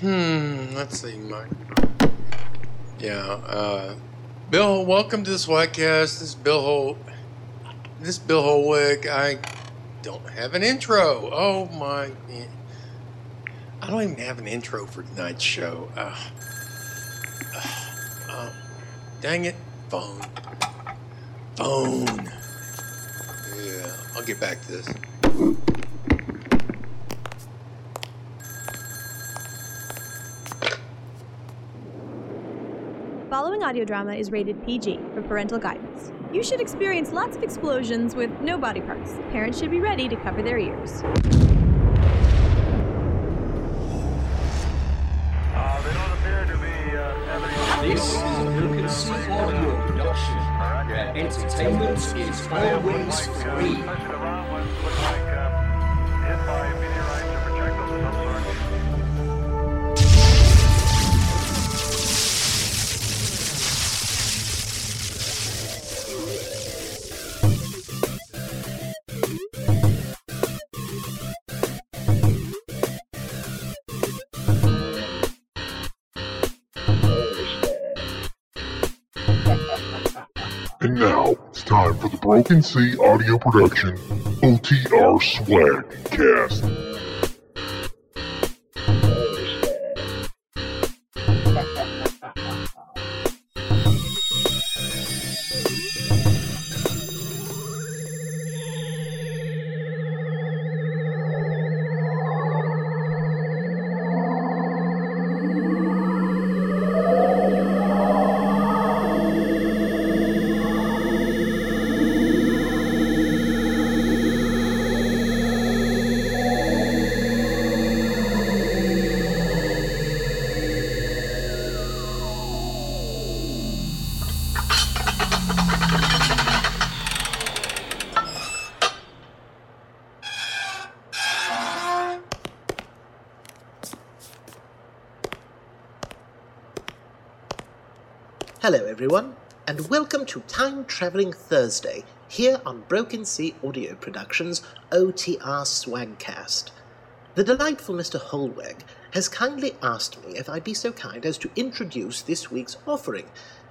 Hmm, let's see, Mike. Yeah, uh, Bill, welcome to this Swagcast. This is Bill Holt. This is Bill Hollweg. I don't have an intro. Oh my. I don't even have an intro for tonight's show. Uh, uh, uh, dang it. Phone. Phone. Yeah, I'll get back to this. Audio drama is rated PG for parental guidance. You should experience lots of explosions with no body parts. Parents should be ready to cover their ears. Uh, they don't appear to be uh, having This is a Broken Sea audio production, where entertainment is always free. Broken Sea audio production OTR Swag Cast. Hello, everyone, and welcome to Time Traveling Thursday here on Broken Sea Audio Productions OTR Swagcast. The delightful Mr. Hollweg has kindly asked me if I'd be so kind as to introduce this week's offering,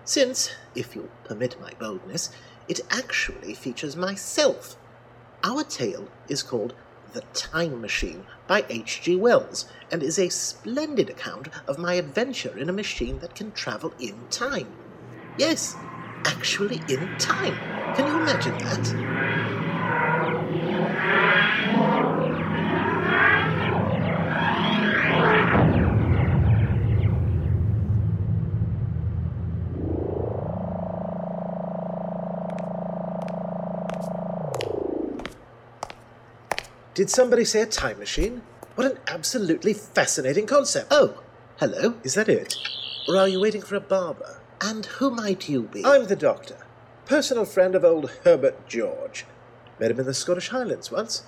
since, if you'll permit my boldness, it actually features myself. Our tale is called The Time Machine by H.G. Wells and is a splendid account of my adventure in a machine that can travel in time. Yes, actually in time. Can you imagine that? Did somebody say a time machine? What an absolutely fascinating concept. Oh, hello. Is that it? Or are you waiting for a barber? And who might you be? I'm the doctor. Personal friend of old Herbert George. Met him in the Scottish Highlands once.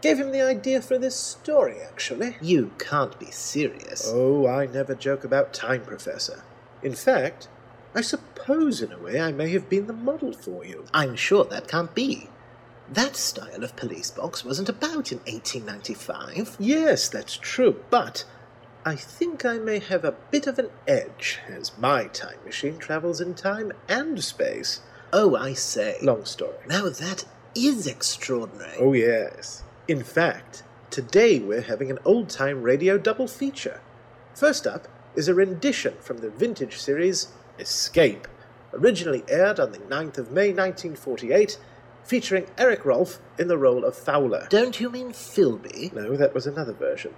Gave him the idea for this story, actually. You can't be serious. Oh, I never joke about time, Professor. In fact, I suppose in a way I may have been the model for you. I'm sure that can't be. That style of police box wasn't about in 1895. Yes, that's true, but I think I may have a bit of an edge, as my time machine travels in time and space. Oh, I say. Long story. Now that is extraordinary. Oh, yes. In fact, today we're having an old time radio double feature. First up is a rendition from the vintage series Escape, originally aired on the 9th of May 1948, featuring Eric Rolfe in the role of Fowler. Don't you mean Filby? No, that was another version.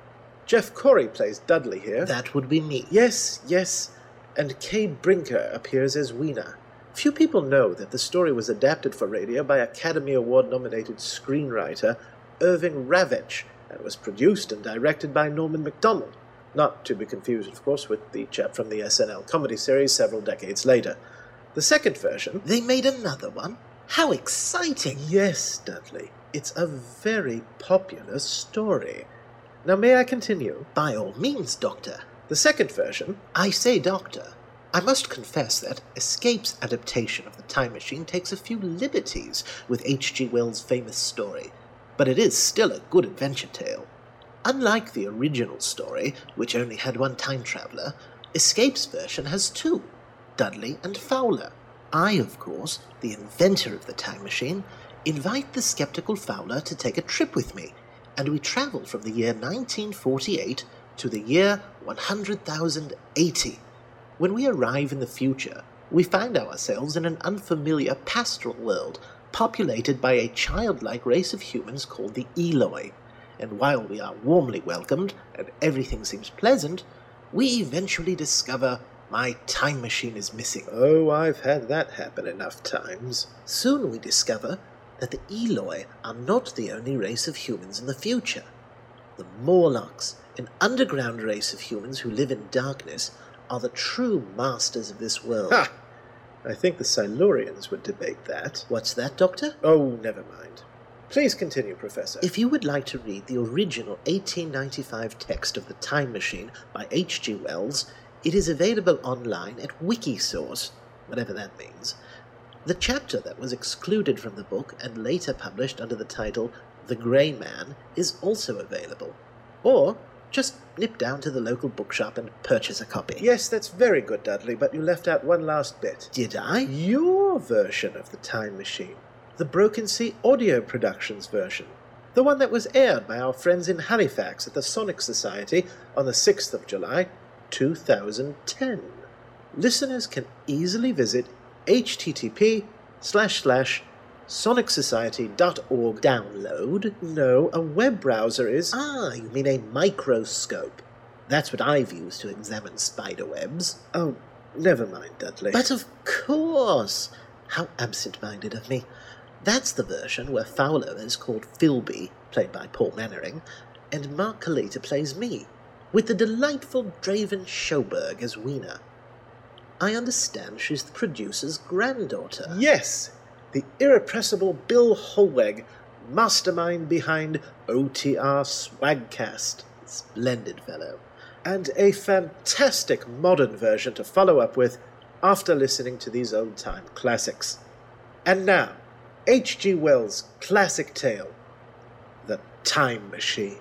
Jeff Corey plays Dudley here. That would be me. Yes, yes. And Kay Brinker appears as Weena. Few people know that the story was adapted for radio by Academy Award nominated screenwriter Irving Ravetch and was produced and directed by Norman Macdonnell. Not to be confused, of course, with the chap from the SNL comedy series several decades later. The second version. They made another one? How exciting! Yes, Dudley. It's a very popular story. Now, may I continue? By all means, Doctor. The second version. I say, Doctor. I must confess that Escape's adaptation of the Time Machine takes a few liberties with H.G. Wells' famous story, but it is still a good adventure tale. Unlike the original story, which only had one time traveler, Escape's version has two Dudley and Fowler. I, of course, the inventor of the time machine, invite the skeptical Fowler to take a trip with me, and we travel from the year 1948 to the year 100,080. When we arrive in the future, we find ourselves in an unfamiliar pastoral world populated by a childlike race of humans called the Eloi. And while we are warmly welcomed and everything seems pleasant, we eventually discover my time machine is missing. Oh, I've had that happen enough times. Soon we discover that the Eloi are not the only race of humans in the future. The Morlocks, an underground race of humans who live in darkness, are the true masters of this world. Ha! I think the Silurians would debate that. What's that, Doctor? Oh, never mind. Please continue, Professor. If you would like to read the original 1895 text of The Time Machine by H.G. Wells, it is available online at Wikisource, whatever that means. The chapter that was excluded from the book and later published under the title The Grey Man is also available. Or just nip down to the local bookshop and purchase a copy. Yes, that's very good, Dudley, but you left out one last bit. Did I? Your version of the time machine. The Broken Sea Audio Productions version. The one that was aired by our friends in Halifax at the Sonic Society on the 6th of July, 2010. Listeners can easily visit http slash slash sonicsociety.org download. No, a web browser is. Ah, you mean a microscope. That's what I've used to examine spider webs. Oh, never mind, Dudley. But of course! How absent minded of me. That's the version where Fowler is called Filby, played by Paul Mannering, and Mark Kalita plays me, with the delightful Draven Schoberg as Weena. I understand she's the producer's granddaughter. Yes, the irrepressible Bill Hollweg, mastermind behind OTR Swagcast. Splendid fellow. And a fantastic modern version to follow up with after listening to these old time classics. And now, H.G. Wells' classic tale, The Time Machine.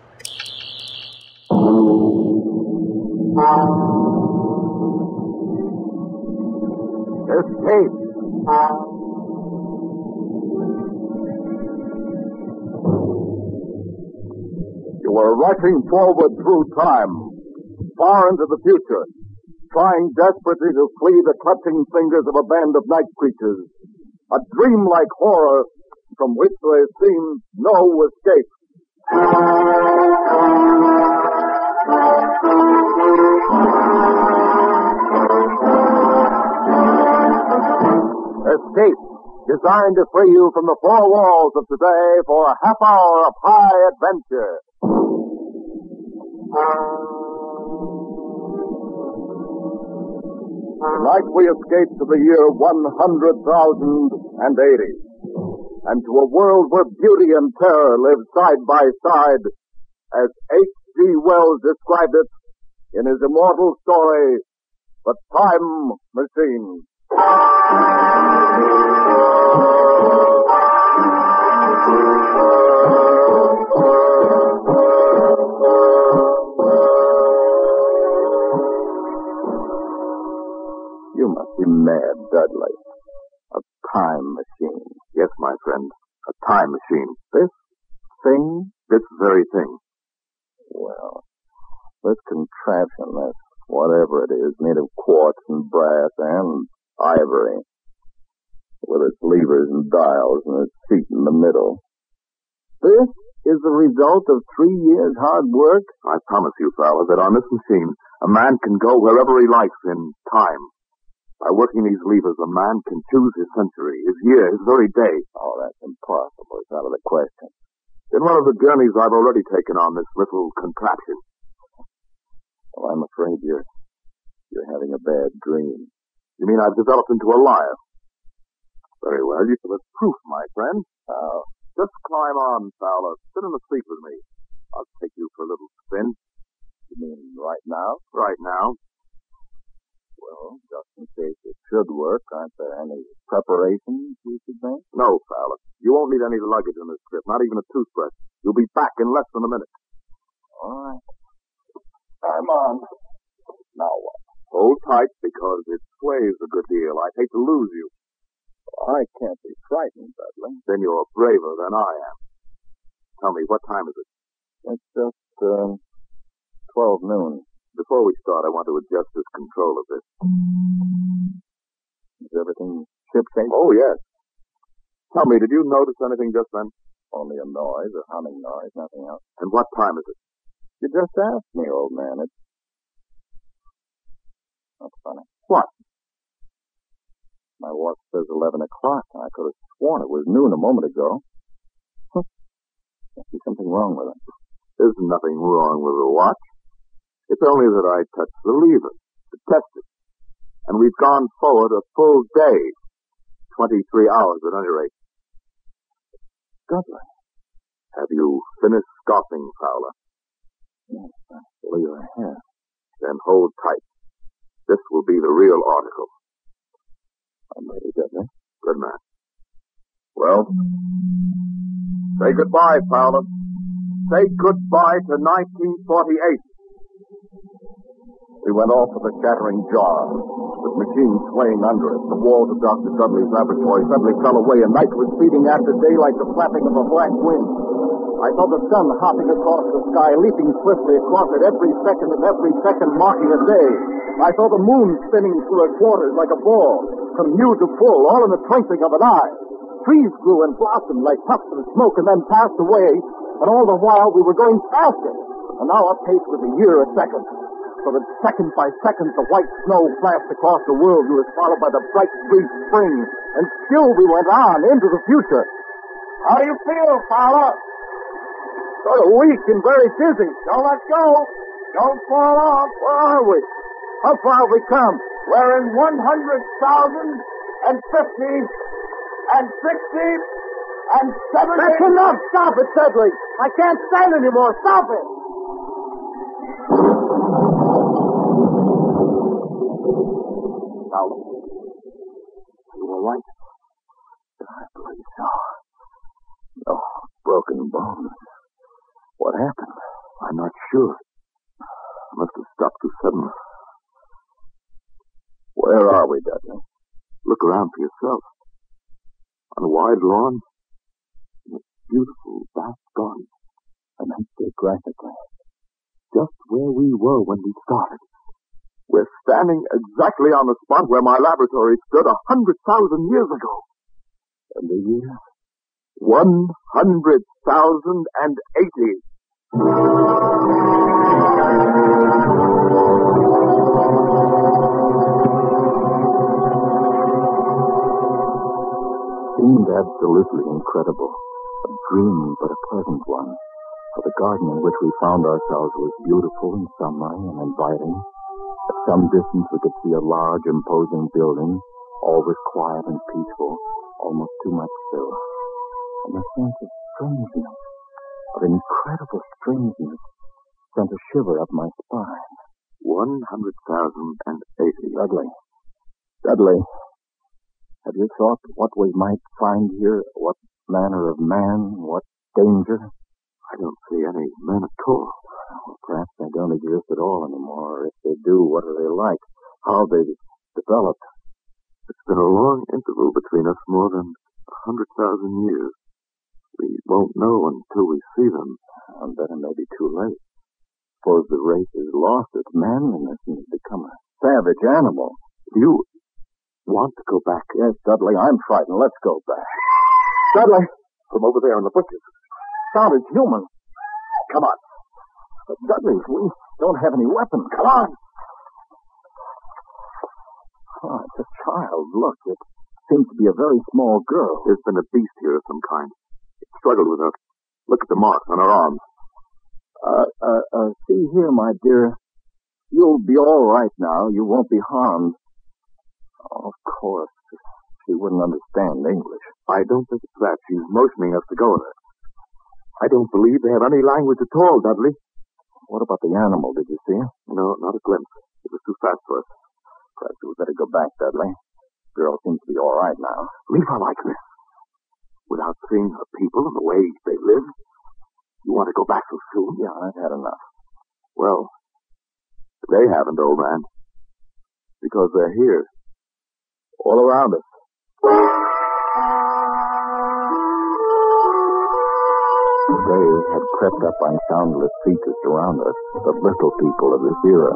Escape! You are rushing forward through time, far into the future, trying desperately to flee the clutching fingers of a band of night creatures, a dreamlike horror from which there seems no escape. Escape, designed to free you from the four walls of today for a half hour of high adventure. Tonight we escape to the year 100,080 and to a world where beauty and terror live side by side as H.G. Wells described it in his immortal story, The Time Machine. You must be mad, Dudley. A time machine. Yes, my friend. A time machine. This thing? This very thing. Well, this contraption, this whatever it is, made of quartz and brass and ivory, with its levers and dials and its seat in the middle. This is the result of three years' hard work? I promise you, Fowler, that on this machine, a man can go wherever he likes in time. By working these levers, a man can choose his century, his year, his very day. Oh, that's impossible. It's out of the question. In one of the journeys I've already taken on this little contraption. Well, I'm afraid you're you're having a bad dream. You mean I've developed into a liar? Very well, you shall have proof, my friend. Uh, just climb on, Fowler. Sit in the seat with me. I'll take you for a little spin. You mean right now? Right now. Well, just in case it should work, aren't there any preparations we should make? No, Fowler. You won't need any luggage on this trip, not even a toothbrush. You'll be back in less than a minute. All right. I'm on. Now what? Hold tight because it sways a good deal. I'd hate to lose you. I can't be frightened, Dudley. Then you're braver than I am. Tell me, what time is it? It's just, uh, 12 noon. Before we start, I want to adjust this control a bit. Is everything shipshape? Oh, yes. Tell me, did you notice anything just then? Only a noise, a humming noise, nothing else. And what time is it? You just asked me, old man. It's... That's funny. What? My watch says 11 o'clock. and I could have sworn it was noon a moment ago. Hmm. Must be something wrong with it. There's nothing wrong with the watch. It's only that I touched the lever to test it. And we've gone forward a full day. 23 hours at any rate. Dudley, have you finished scoffing, Fowler? Yes, I believe I have. Then hold tight. This will be the real article. I'm ready, Dudley. Good man. Well, say goodbye, Fowler. Say goodbye to 1948. We went off with a shattering jar, with machines swaying under us. The walls of Dr. Dudley's laboratory suddenly fell away, and night was speeding after day like the flapping of a black wind. I saw the sun hopping across the sky, leaping swiftly across it every second and every second marking a day. I saw the moon spinning through her quarters like a ball, from new to full, all in the twinkling of an eye. Trees grew and blossomed like puffs of smoke and then passed away, and all the while we were going faster. And now our pace was a year a second so that second by second the white snow flashed across the world and was followed by the bright green spring. And still we went on into the future. How do you feel, Fowler? Sort of weak and very dizzy. Don't let go. Don't fall off. Where are we? How far have we come? We're in 100,000 and 50 and 60 and 70. That's enough. Stop it, Dudley. I can't stand anymore. Stop it. You all right? I believe so. No broken bones. What happened? I'm not sure. I must have stopped too suddenly. Where are we, Dudley? Look around for yourself. On a wide lawn, in a beautiful vast garden. A landscape graphically. Just where we were when we started. We're standing exactly on the spot where my laboratory stood a hundred thousand years ago. And the year? One hundred thousand and eighty. Seemed absolutely incredible. A dream, but a pleasant one. For the garden in which we found ourselves was beautiful and sunlight and inviting. At some distance we could see a large, imposing building. All was quiet and peaceful, almost too much so. And a sense of strangeness, of incredible strangeness, sent a shiver up my spine. One hundred thousand and eighty. Dudley. Dudley. Have you thought what we might find here? What manner of man? What danger? I don't see any men at all. Well, perhaps they don't exist at all anymore. Or if they do, what are they like? How they developed? It's been a long interval between us, more than a hundred thousand years. We won't know until we see them. And then it may be too late. Suppose the race has lost its manliness and has become a savage animal. Do you want to go back? Yes, Dudley, I'm frightened. Let's go back. Dudley! From over there in the bushes. Sounded human. Come on. But Dudley, we don't have any weapons. Come on. Oh, it's a child. Look, it seems to be a very small girl. There's been a beast here of some kind. Struggled with her. Look at the marks on her arms. Uh, uh, uh, see here, my dear. You'll be all right now. You won't be harmed. Oh, of course. She wouldn't understand English. I don't think it's that. She's motioning us to go there. I don't believe they have any language at all, Dudley. What about the animal? Did you see her? No, not a glimpse. It was too fast for us. Perhaps we'd better go back, Dudley. The Girl seems to be all right now. Leave her like this. Without seeing her people and the way they live. You want to go back so soon? Yeah, I've had enough. Well, they haven't, old man. Because they're here. All around us. They had crept up on soundless feet to surround us, the little people of this era.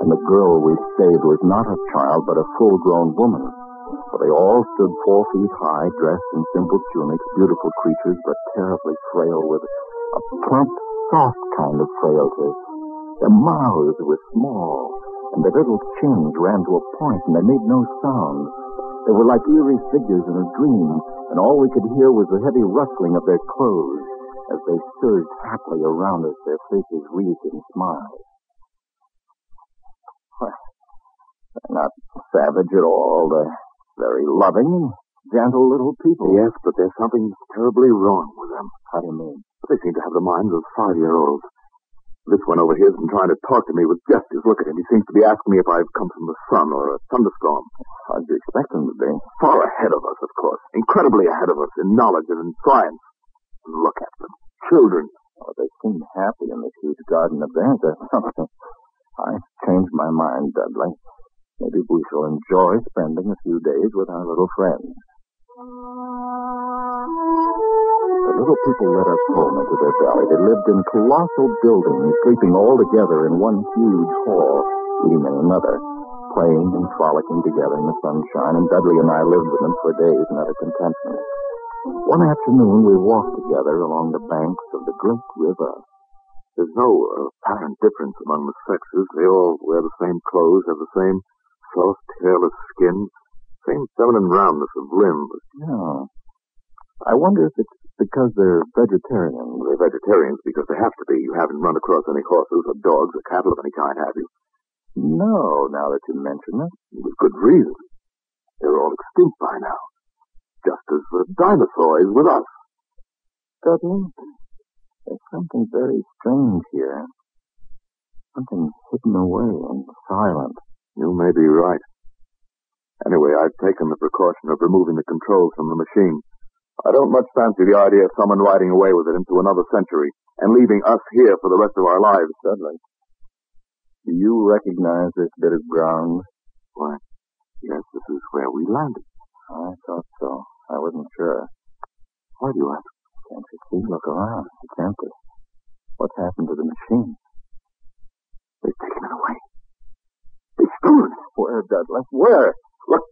And the girl we saved was not a child, but a full-grown woman. For they all stood four feet high, dressed in simple tunics, beautiful creatures, but terribly frail with a plump, soft kind of frailty. Their mouths were small, and their little chins ran to a point, and they made no sound. They were like eerie figures in a dream, and all we could hear was the heavy rustling of their clothes as they surged happily around us, their faces wreathed in smiles. Well, They're not savage at all. They're very loving and gentle little people. Yes, but there's something terribly wrong with them. How do you mean? They seem to have the minds of five-year-olds. This one over here's been trying to talk to me with gestures. Look at him. He seems to be asking me if I've come from the sun or a thunderstorm. How'd you expect him to be? Far ahead of us, of course. Incredibly ahead of us in knowledge and in science. Look at them. Children. Oh, they seem happy in this huge garden of theirs or something. I've changed my mind, Dudley. Maybe we shall enjoy spending a few days with our little friends. The little people led us home into their valley. They lived in colossal buildings, sleeping all together in one huge hall, eating in another, playing and frolicking together in the sunshine, and Dudley and I lived with them for days in utter contentment. One afternoon, we walked together along the banks of the great river. There's no apparent difference among the sexes. They all wear the same clothes, have the same soft, hairless skin, same feminine roundness of limb. Yeah. I wonder if it's because they're vegetarians. They're vegetarians because they have to be. You haven't run across any horses or dogs or cattle of any kind, have you? No, now that you mention it. With good reason. They're all extinct by now. Just as the dinosaur is with us. Dudley, there's something very strange here. Something hidden away and silent. You may be right. Anyway, I've taken the precaution of removing the controls from the machine. I don't much fancy the idea of someone riding away with it into another century and leaving us here for the rest of our lives. Dudley, do you recognize this bit of ground? Why, yes, this is where we landed. I thought so. I wasn't sure. Why do you ask? Can't you see? Look around. It's empty. What's happened to the machine? They've taken it away. They stole it. Where, Dudley? Where? Look.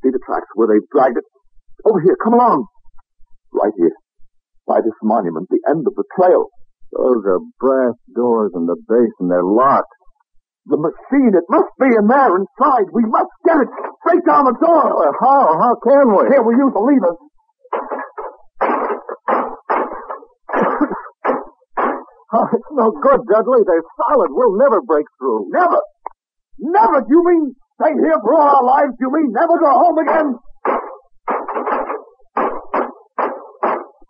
See the tracks where they've dragged it? Over here. Come along. Right here. By this monument, the end of the trail. Those are brass doors in the base, and they're locked. The machine, it must be in there inside. We must get it. Break down the door. Uh, how? How can we? Here, we use the levers. oh, it's no good, Dudley. They're solid. We'll never break through. Never? Never? Do you mean stay here for all our lives? Do you mean never go home again?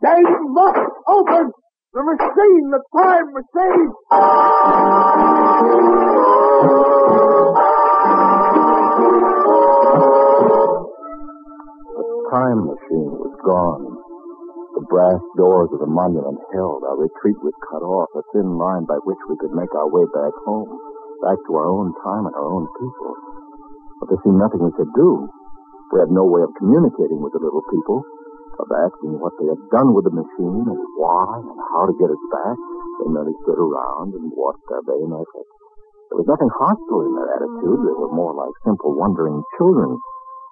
They must open the machine, the time machine. The time machine was gone. The brass doors of the monument held. Our retreat was cut off, a thin line by which we could make our way back home, back to our own time and our own people. But there seemed nothing we could do. We had no way of communicating with the little people, of asking what they had done with the machine and why and how to get it back. They merely stood around and watched our vain efforts. There was nothing hostile in their attitude. They were more like simple, wondering children.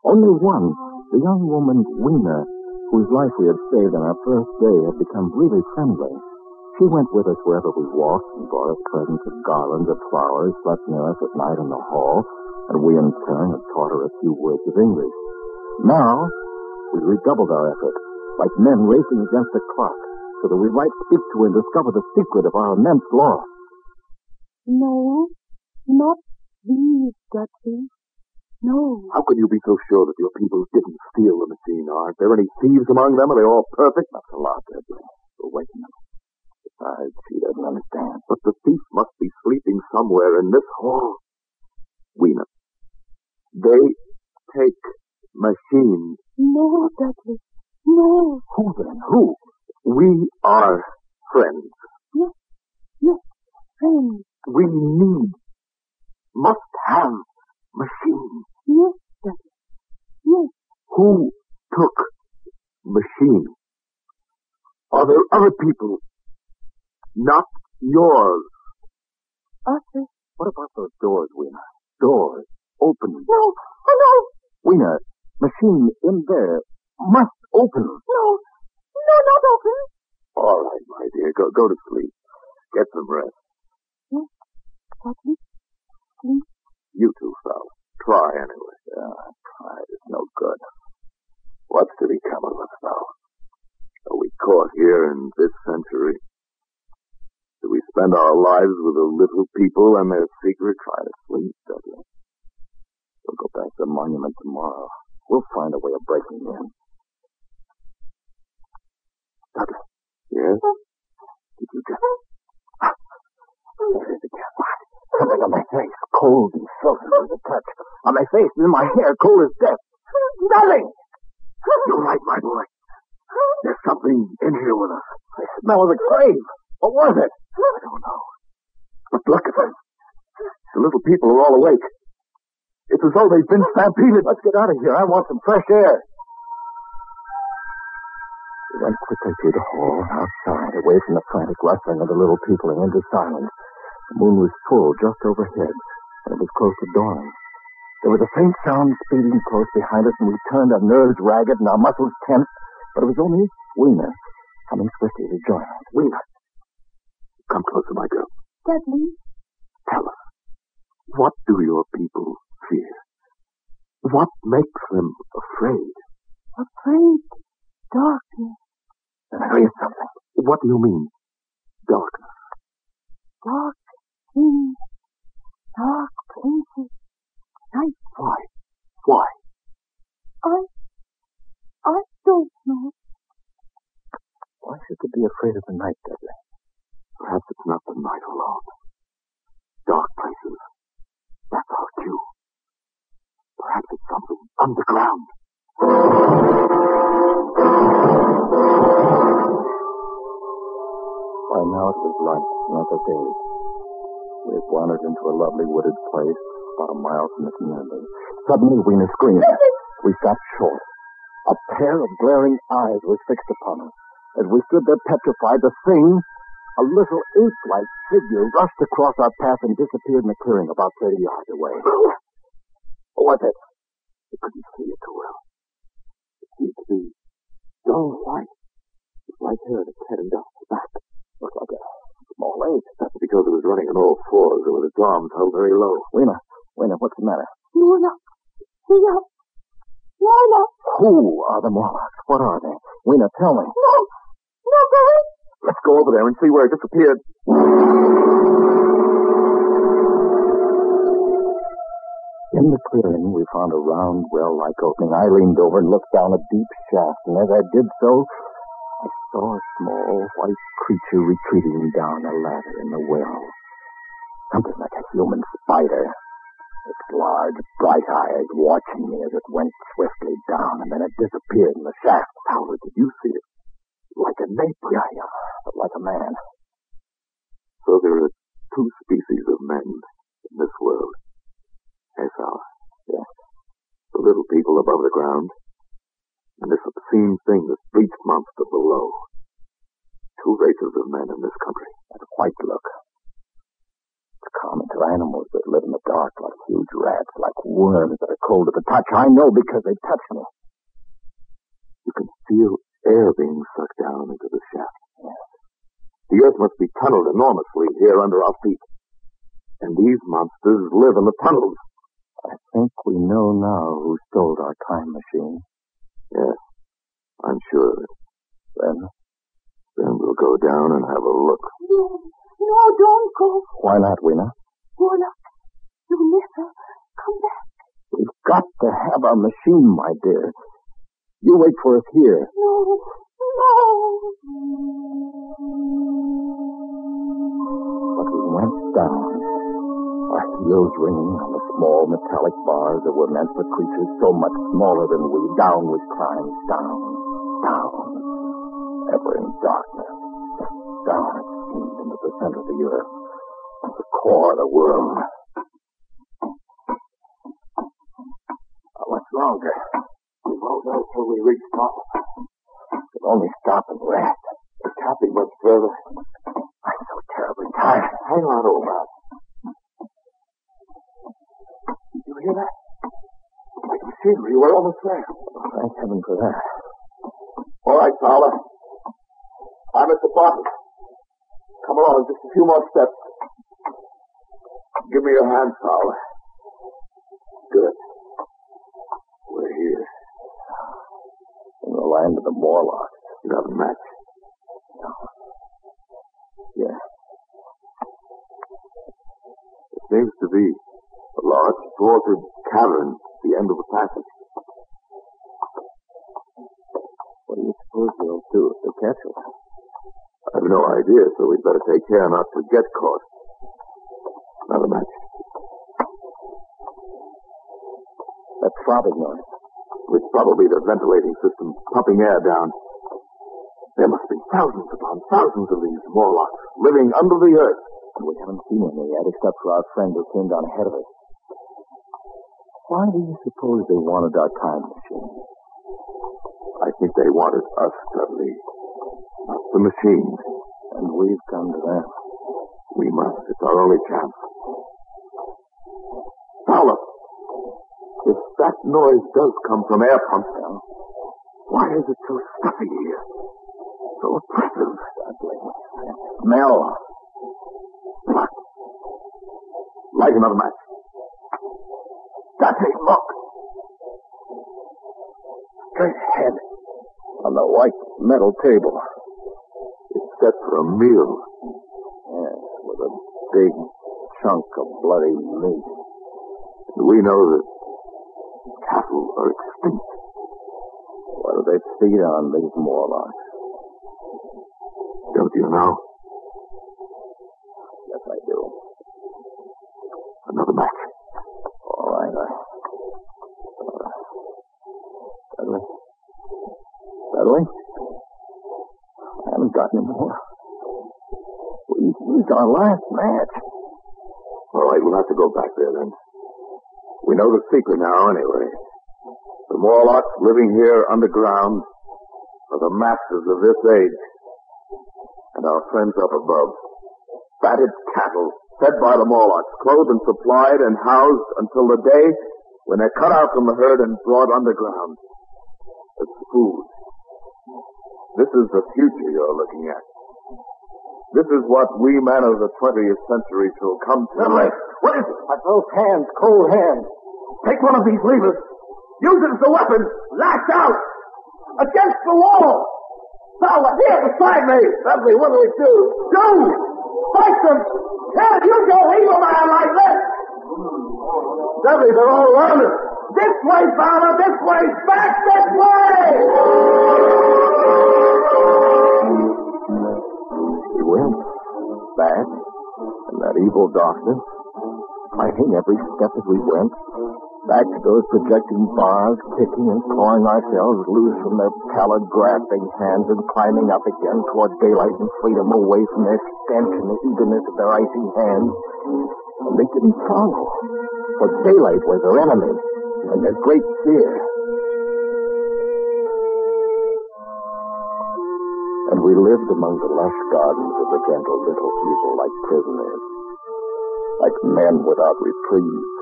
Only one, the young woman, Weena, whose life we had saved on our first day, had become really friendly. She went with us wherever we walked and brought us presents of garlands of flowers, slept near us at night in the hall, and we in turn had taught her a few words of English. Now, we redoubled our efforts, like men racing against a clock, so that we might speak to and discover the secret of our immense loss. No, not these, Dudley. No. How can you be so sure that your people didn't steal the machine? Aren't there any thieves among them? Are they all perfect? Not a lot, Dudley. We're waiting them. Besides, she doesn't understand. But the thief must be sleeping somewhere in this hall. Weena, they take machines. No, Dudley. No. Who then? Who? We are friends. Yes, yes, friends. We need, must have machines. Yes, Dudley. Yes. Who took machines? Are there other people? Not yours. Arthur. What about those doors, Weena? Doors. Open. No. Oh, no. Weena, machine in there must open. No. No, not open. All right, my dear. Go go to sleep. Get some rest. Yes, Daddy. Sleep. You too, fellas. Try anyway. Yeah, pride is no good. What's to become of us now? Are we caught here in this century? Do we spend our lives with the little people and their secret trying to sleep, Dudley? We'll go back to the monument tomorrow. We'll find a way of breaking in. Dudley. Yes? Did you just... There it is again. Something on my face. Cold and frozen to the touch. On my face and in my hair, cold as death. Nothing! You're right, my boy. There's something in here with us. I smell the grave. What was it? I don't know. But look at them. The little people are all awake. It's as though they've been stampeded. Let's get out of here. I want some fresh air. We went quickly through the hall, outside, away from the frantic rustling of the little people and into silence. The moon was full just overhead, and it was close to dawn. There was a faint sound speeding close behind us, and we turned, our nerves ragged and our muscles tense. But it was only Weena coming swiftly to join us. Weena, come closer, my girl. Dudley. Tell us, what do figure, rushed across our path and disappeared in the clearing about 30 yards away. What was it? We couldn't see it too well. It seemed to be dull white. With white hair its head and down its back. Looked like a small ape. That's because it was running on all fours and with its arms held very low. Weena, Weena, what's the matter? Luna. Luna. Luna. Who are the Morlocks? What are they? Weena, tell me. No. No, Billy. Let's go over there and see where it disappeared. In the clearing, we found a round, well-like opening. I leaned over and looked down a deep shaft, and as I did so, I saw a small white creature retreating down a ladder in the well. Something like a human spider. Its large, bright eyes watching me as it went swiftly down, and then it disappeared in the shaft. Howard, did you see it? Like a ape? Yeah, yeah, but like a man. So there are two species of men in this world. Yes, Howard. Yes. The little people above the ground, and this obscene thing, this beast monster below. Two races of men in this country. That white look. It's common to animals that live in the dark like huge rats, like worms that are cold to the touch. I know because they touch me. You can feel air being sucked down into the shaft. Yes. The earth must be tunneled enormously here under our feet. And these monsters live in the tunnels. I think we know now who stole our time machine. Yes, I'm sure of it. Then, then we'll go down and have a look. No. No, don't go. Why not, Weena? Luna. You miss her. Come back. We've got to have our machine, my dear. You wait for us here. No. No. But we went down, our heels ringing on the small metallic bars that were meant for creatures so much smaller than we. Down we climbed, down, down, ever in darkness. Down it seemed into the center of the earth. The of the worm. How much longer? We won't know till we reach top. We'll only stop and rest. It can't be much further. I'm so terribly tired. Hang on, old man. Did you hear that? I Like machinery. We're almost there. Thank heaven for that. All right, Fowler. I'm at the bottom. Come along, just a few more steps. Give me your hand, Fowler. Under the earth. And we haven't seen any yet, except for our friend who came down ahead of us. Why do you suppose they wanted our time machine? I think they wanted us, Dudley. Not the machine. And we've come to that. We must. It's our only chance. Fowler! If that noise does come from air pumps why is it so stuffy here? So oppressive. Smell. Light another match. Dante, look. Straight ahead. On the white metal table. It's set for a meal. Yes, with a big chunk of bloody meat. And we know that cattle are extinct. What do they feed on, these Morlocks? Don't you know? Yes, I do. Another match. All right, I... Uh, Dudley? Dudley? I haven't got any more. We, got our last match. All right, we'll have to go back there then. We know the secret now, anyway. The Morlocks living here underground are the masters of this age. And our friends up above. Fatted cattle, fed by the Morlocks, clothed and supplied and housed until the day when they're cut out from the herd and brought underground. As food. This is the future you're looking at. This is what we men of the 20th century shall come to. What is it? My both hands, cold hands. Take one of these levers. Use it as a weapon. Lash out. Against the wall. Fowler, here beside me. Dudley, what do we do? Do! Fight them! Can't you leave a man like this! Dudley, they're all around us. This way, Fowler, this way, back this way! We went back, and that evil doctor, fighting every step as we went, back to those projecting bars, kicking and clawing ourselves loose from their pallid, grasping hands and climbing up again toward daylight and freedom away from their stench and the eagerness of their icy hands. And they didn't follow, for daylight was their enemy and their great fear. And we lived among the lush gardens of the gentle little people like prisoners, like men without reprieve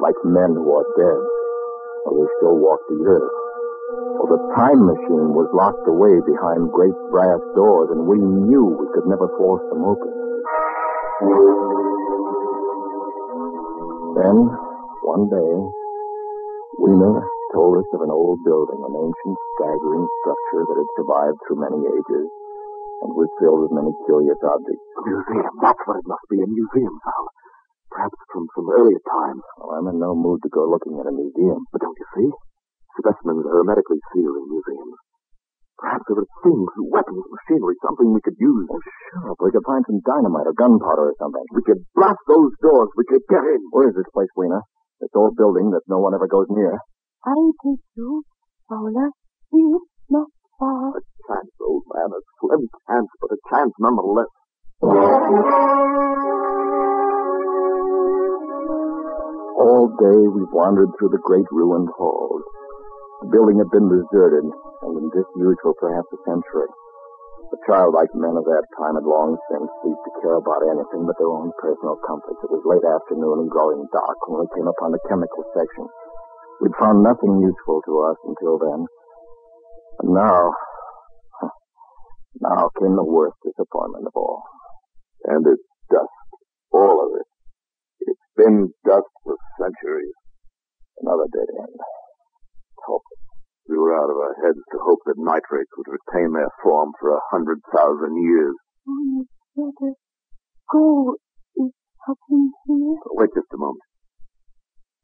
like men who are dead, or they still walk the earth. Or the time machine was locked away behind great brass doors, and we knew we could never force them open. Then, one day, Weena told us of an old building, an ancient, staggering structure that had survived through many ages and was filled with many curious objects. A museum. That's what it must be, a museum, Val. Perhaps from some earlier time. Well, I'm in no mood to go looking at a museum. But don't you see? Specimens are hermetically sealed in museums. Perhaps there are things, weapons, machinery, something we could use. Oh, sure. If we could find some dynamite or gunpowder or something. We could blast those doors. We could get in. Where is this place, Weena? This old building that no one ever goes near. I take you, Fowler. It's not far. A chance, old man. A slim chance, but a chance nonetheless. All day we wandered through the great ruined halls. The building had been deserted and in disuse for perhaps a century. The childlike men of that time had long since ceased to care about anything but their own personal comforts. It was late afternoon and growing dark when we came upon the chemical section. We'd found nothing useful to us until then. And now, now came the worst disappointment of all. And it's dust. All of it. Been dust for centuries. Another dead end. Hopeless. We were out of our heads to hope that nitrates would retain their form for a hundred thousand years. Oh, better go. Is something here? Wait just a moment.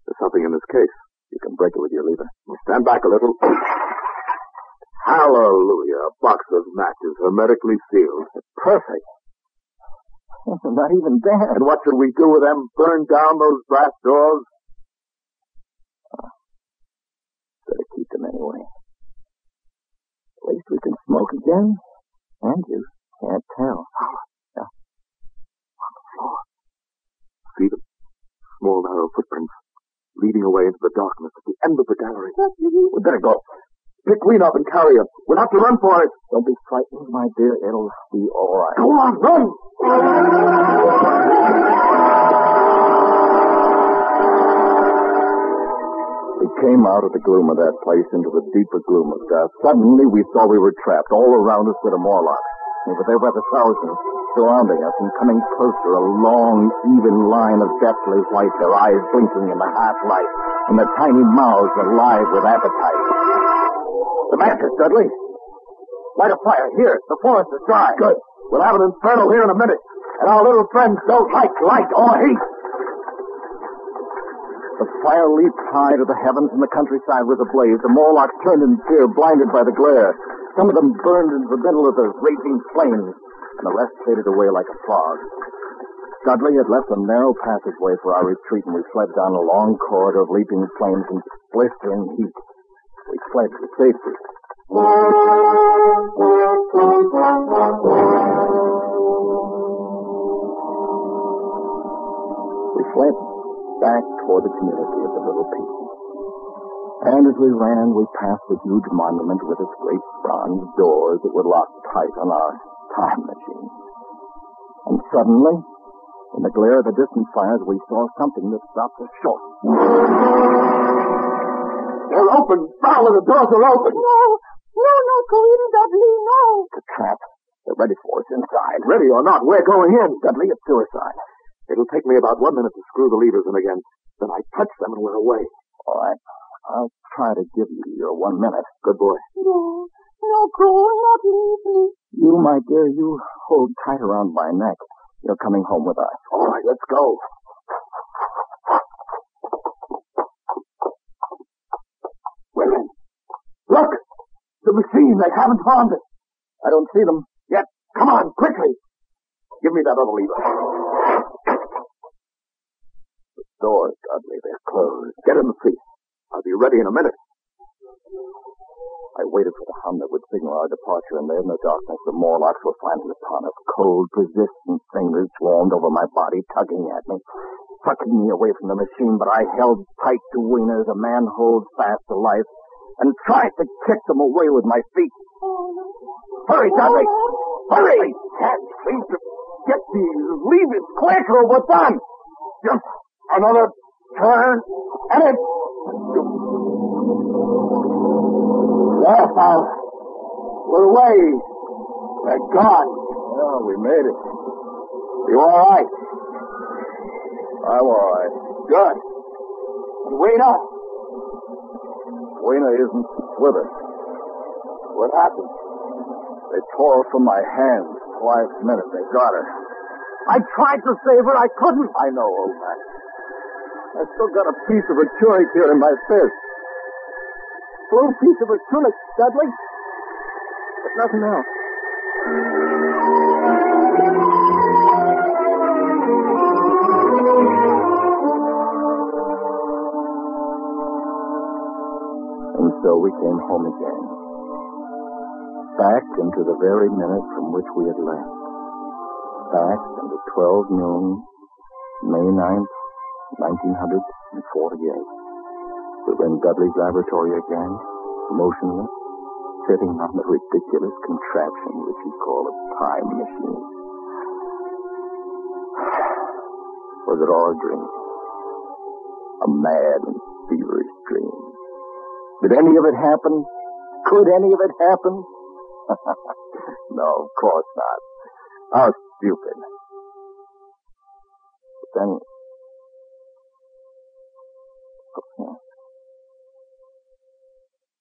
There's something in this case. You can break it with your lever. Stand back a little. Hallelujah. A box of matches hermetically sealed. Perfect. Not even bad. And what should we do with them? Burn down those brass doors? Uh, better keep them anyway. At least we can smoke again. And you can't tell. Yeah. On the floor. See them? Small narrow footprints leading away into the darkness at the end of the gallery. We better go. Pick Ween up and carry him. We'll have to run for it. Don't be frightened, my dear. It'll be all right. Go on, run! We came out of the gloom of that place into the deeper gloom of death. Suddenly we saw we were trapped. All around us were the Morlocks. They were the thousands, surrounding us and coming closer, a long, even line of deathly white, their eyes blinking in the half light, and their tiny mouths alive with appetite. The matches, Dudley. Light a fire. Here, the forest is dry. Good. We'll have an inferno here in a minute. And our little friends don't like light or heat. The fire leaped high to the heavens and the countryside was ablaze. The Morlocks turned in fear, blinded by the glare. Some of them burned into the middle of the raging flames, and the rest faded away like a fog. Dudley had left a narrow passageway for our retreat, and we fled down a long corridor of leaping flames and blistering heat. We fled to safety. We fled back toward the community of the little people. And as we ran, we passed the huge monument with its great bronze doors that were locked tight on our time machine. And suddenly, in the glare of the distant fires, we saw something that stopped us short. They're open. Fowler, the doors are open. No, no, no, go in, Dudley, no. It's a trap. They're ready for us inside. Ready or not, we're going in. Dudley, it's suicide. It'll take me about one minute to screw the levers in again. Then I touch them and we're away. All right. I'll try to give you your one minute. Good boy. No, no, go, not leave me. You, my dear, you hold tight around my neck. You're coming home with us. All right, let's go. We're in. Look! Machine. They haven't found it. I don't see them. Yet. Come on, quickly. Give me that other lever. The doors, Dudley, they're closed. Get in the seat. I'll be ready in a minute. I waited for the hum that would signal our departure, and there in the darkness the Morlocks were finally upon us. Cold, persistent fingers swarmed over my body, tugging at me, sucking me away from the machine, but I held tight to Weena as a man holds fast to life, and tried to kick them away with my feet. Hurry, Dudley! Hurry! Can't seem to get these levers quick or we're done. Just another turn, and it... Fowler. We're away. We're gone. Well, we made it. You all right? I'm all right. Good. And wait up. Weena isn't with us. What happened? They tore her from my hands. Last minute, they got her. I tried to save her. I couldn't. I know, old man. I still got a piece of her tunic here in my fist. Little piece of her tunic, Dudley. But nothing else. So we came home again. Back into the very minute from which we had left. Back into 12 noon, May 9th, 1948. We were in Dudley's laboratory again, motionless, sitting on the ridiculous contraption which he called a time machine. Was it all a dream? A mad and feverish dream. Did any of it happen? Could any of it happen? no, of course not. How stupid. But then,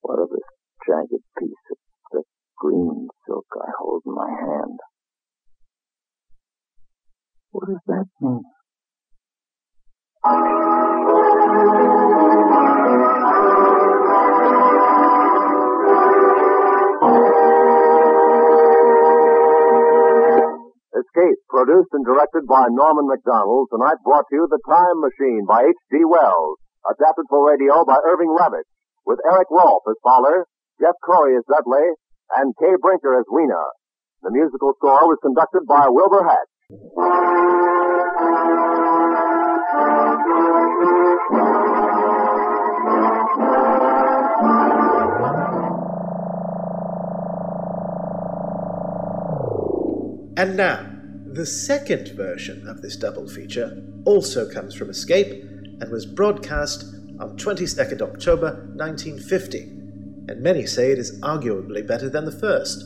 what of this jagged piece of thick green silk I hold in my hand? What does that mean? Produced and directed by Norman Macdonnell, tonight brought to you The Time Machine by H.G. Wells, adapted for radio by Irving Ravetch, with Eric Rolfe as Fowler, Jeff Corey as Dudley, and Kay Brinker as Weena. The musical score was conducted by Wilbur Hatch. And now, the second version of this double feature also comes from Escape and was broadcast on 22nd October 1950, and many say it is arguably better than the first.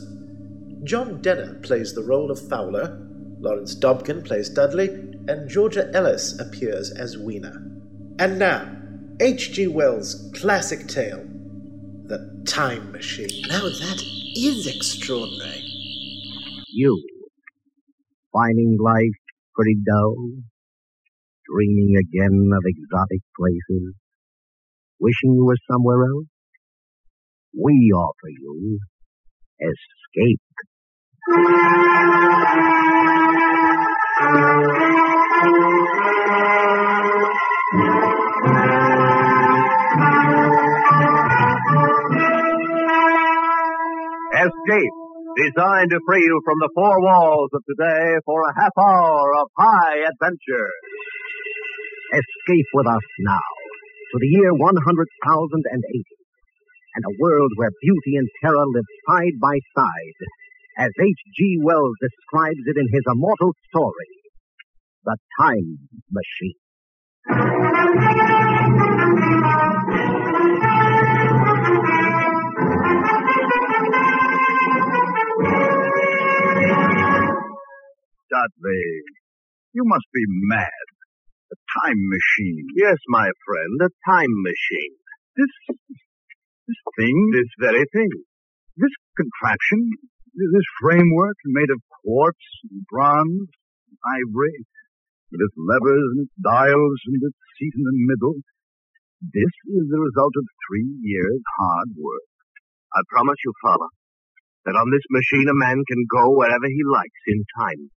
John Dehner plays the role of Fowler, Lawrence Dobkin plays Dudley, and Georgia Ellis appears as Weena. And now, H.G. Wells' classic tale, The Time Machine. Now that is extraordinary. You, finding life pretty dull, dreaming again of exotic places, wishing you were somewhere else? We offer you escape. Escape, designed to free you from the four walls of today for a half hour of high adventure. Escape with us now to the year 100,080 and a world where beauty and terror live side by side, as H.G. Wells describes it in his immortal story, The Time Machine. You must be mad. A time machine. Yes, my friend, a time machine. This, this thing, This very thing. this contraption, this framework made of quartz and bronze and ivory, with its levers and its dials and its seat in the middle, this is the result of three years' hard work. I promise you, Fowler, that on this machine a man can go wherever he likes in time.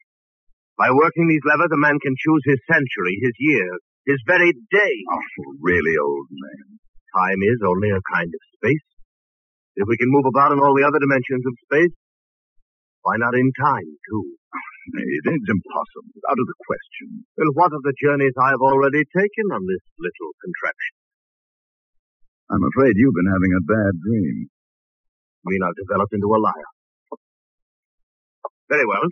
By working these levers, a man can choose his century, his year, his very day. Oh, really, old man. Time is only a kind of space. If we can move about in all the other dimensions of space, why not in time, too? It is impossible, out of the question. Well, what of the journeys I have already taken on this little contraption? I'm afraid you've been having a bad dream. I mean, I've developed into a liar. Very well.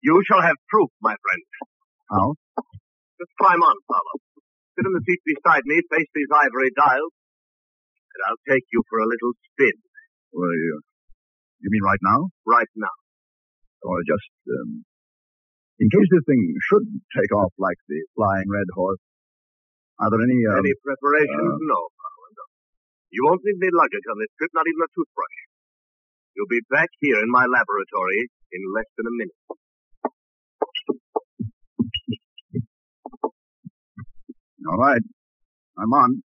You shall have proof, my friend. How? Just climb on, Fowler. Sit in the seat beside me, face these ivory dials, and I'll take you for a little spin. Well, you, you mean right now? Right now. Or just, um, in case this thing should take off like the flying red horse, are there any, um, Any preparations? uh, no, Fowler, no. You won't need any luggage on this trip, not even a toothbrush. You'll be back here in my laboratory in less than a minute. All right. I'm on.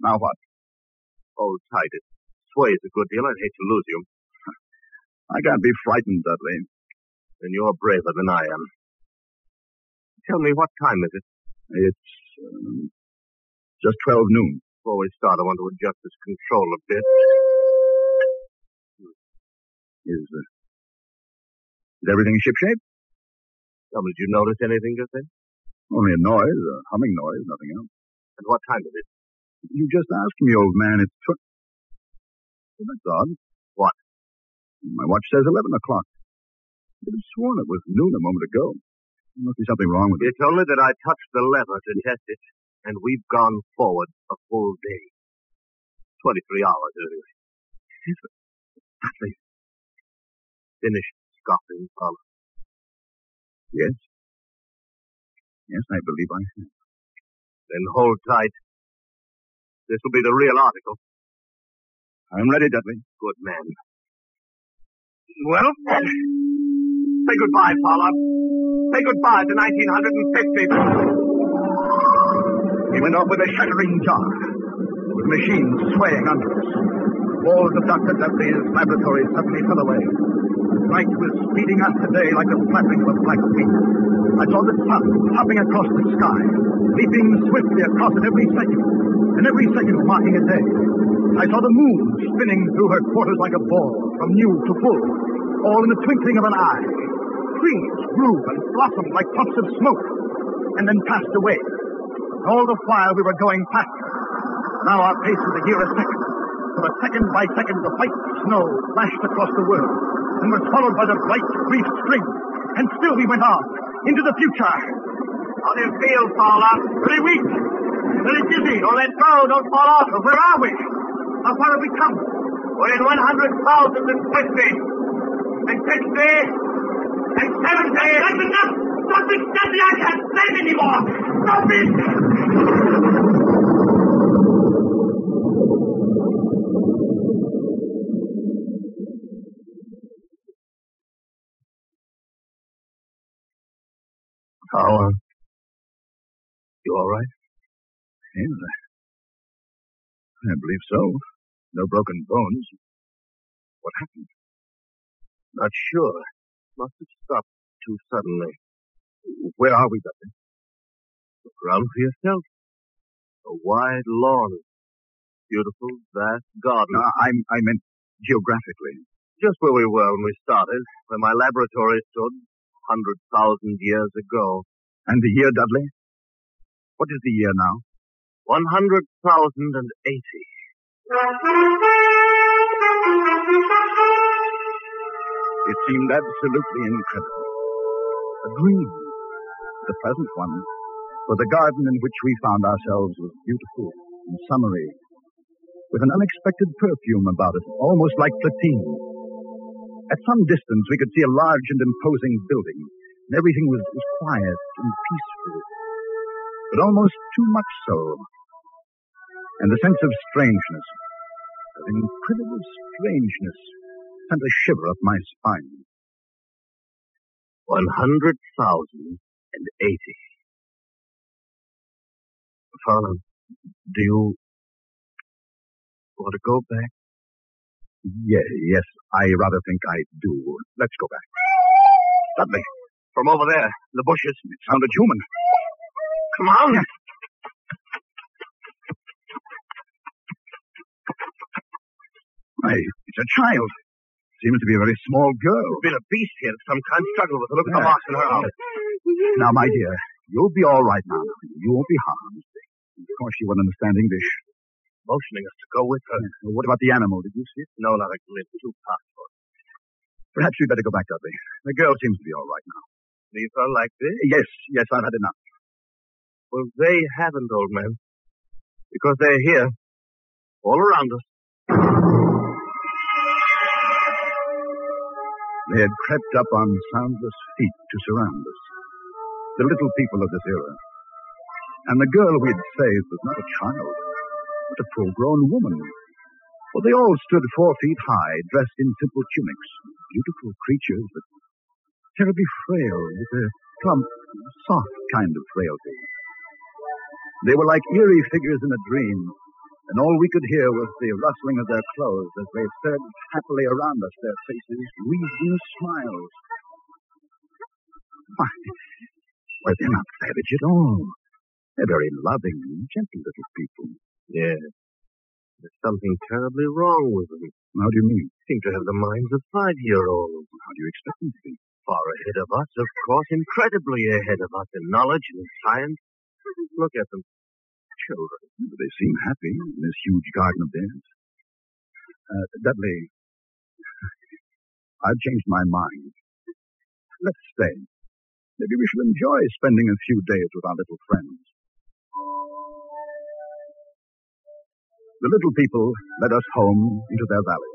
Now what? Hold tight. It sways a good deal. I'd hate to lose you. I can't be frightened, Dudley. Then you're braver than I am. Tell me, what time is it? It's, um, just 12 noon. Before we start, I want to adjust this control a bit. Is, uh, is everything shipshape? Tell me, did you notice anything just then? Only a noise, a humming noise, nothing else. And what time is it? You just asked me, old man. It's tw- well, that's odd. What? My watch says 11 o'clock. I could have sworn it was noon a moment ago. There must be something wrong with it. It's only that I touched the lever to test it, and we've gone forward a full day. 23 hours earlier. Dudley. Finish scoffing, Fowler. Yes? Yes, I believe I have. Then hold tight. This will be the real article. I'm ready, Dudley. Good man. Well, say goodbye, Fowler. Say goodbye to 1950. He went off with a shattering jar, with machines swaying under us. Walls of Dr. Dudley's laboratory suddenly fell away. Night was speeding us today like the flapping of a black wing. I saw the sun hopping across the sky, leaping swiftly across it every second, and every second marking a day. I saw the moon spinning through her quarters like a ball, from new to full, all in the twinkling of an eye. Trees grew and blossomed like puffs of smoke, and then passed away. All the while we were going faster. Now our pace was a year a second. For second by second, the white snow flashed across the world and was followed by the bright, brief spring. And still we went on into the future. How do you feel, Fowler? Very weak, very dizzy. Don't let go. Don't fall off. Where are we? How far have we come? We're in 100,000 and 50, and 60, and 70. That's enough! Stop it, Dudley! I can't stand anymore! Stop it! Fowler, you all right? Yes, I, I believe so. No broken bones. What happened? Not sure. Must have stopped too suddenly. Where are we, Dudley? Look around for yourself. A wide lawn. Beautiful, vast garden. I, I meant geographically. Just where we were when we started, where my laboratory stood, hundred thousand years ago. And the year, Dudley? What is the year now? One hundred thousand and eighty. It seemed absolutely incredible. A dream. The pleasant one. For the garden in which we found ourselves was beautiful and summery, with an unexpected perfume about it, almost like platine. At some distance, we could see a large and imposing building, and everything was, was quiet and peaceful, but almost too much so. And the sense of strangeness, of incredible strangeness, sent a shiver up my spine. One hundred thousand and eighty. Fowler, do you want to go back? Yes, yes, I rather think I do. Let's go back. Dudley. From over there, in the bushes. It sounded human. Come on. Why, it's a child. Seems to be a very small girl. Been a beast here of some kind. Struggle with her. Look at the marks in her arm. Now, my dear, you'll be all right now. You won't be harmed. Of course, you won't understand English. Motioning us to go with her. Well, what about the animal? Did you see it? No, not a glimpse. Too powerful. Perhaps we'd better go back, Dudley. The girl seems to be all right now. Leave her like this? Yes, yes, I've had enough. Well, they haven't, old man. Because they're here. All around us. They had crept up on soundless feet to surround us. The little people of this era. And the girl we had saved was not a child, but a full-grown woman. For they all stood four feet high, dressed in simple tunics. Beautiful creatures, but terribly frail, with a plump, soft kind of frailty. They were like eerie figures in a dream, and all we could hear was the rustling of their clothes as they surged happily around us, their faces wreathed in smiles. Why, why, they're not savage at all. They're very loving gentle little people. Yes. There's something terribly wrong with them. How do you mean? Seem to have the minds of five-year-olds. How do you expect them to be? Far ahead of us, of course, incredibly ahead of us in knowledge and in science. Look at them. Children. They seem happy in this huge garden of theirs. Uh, Dudley, I've changed my mind. Let's stay. Maybe we shall enjoy spending a few days with our little friends. The little people led us home into their valley.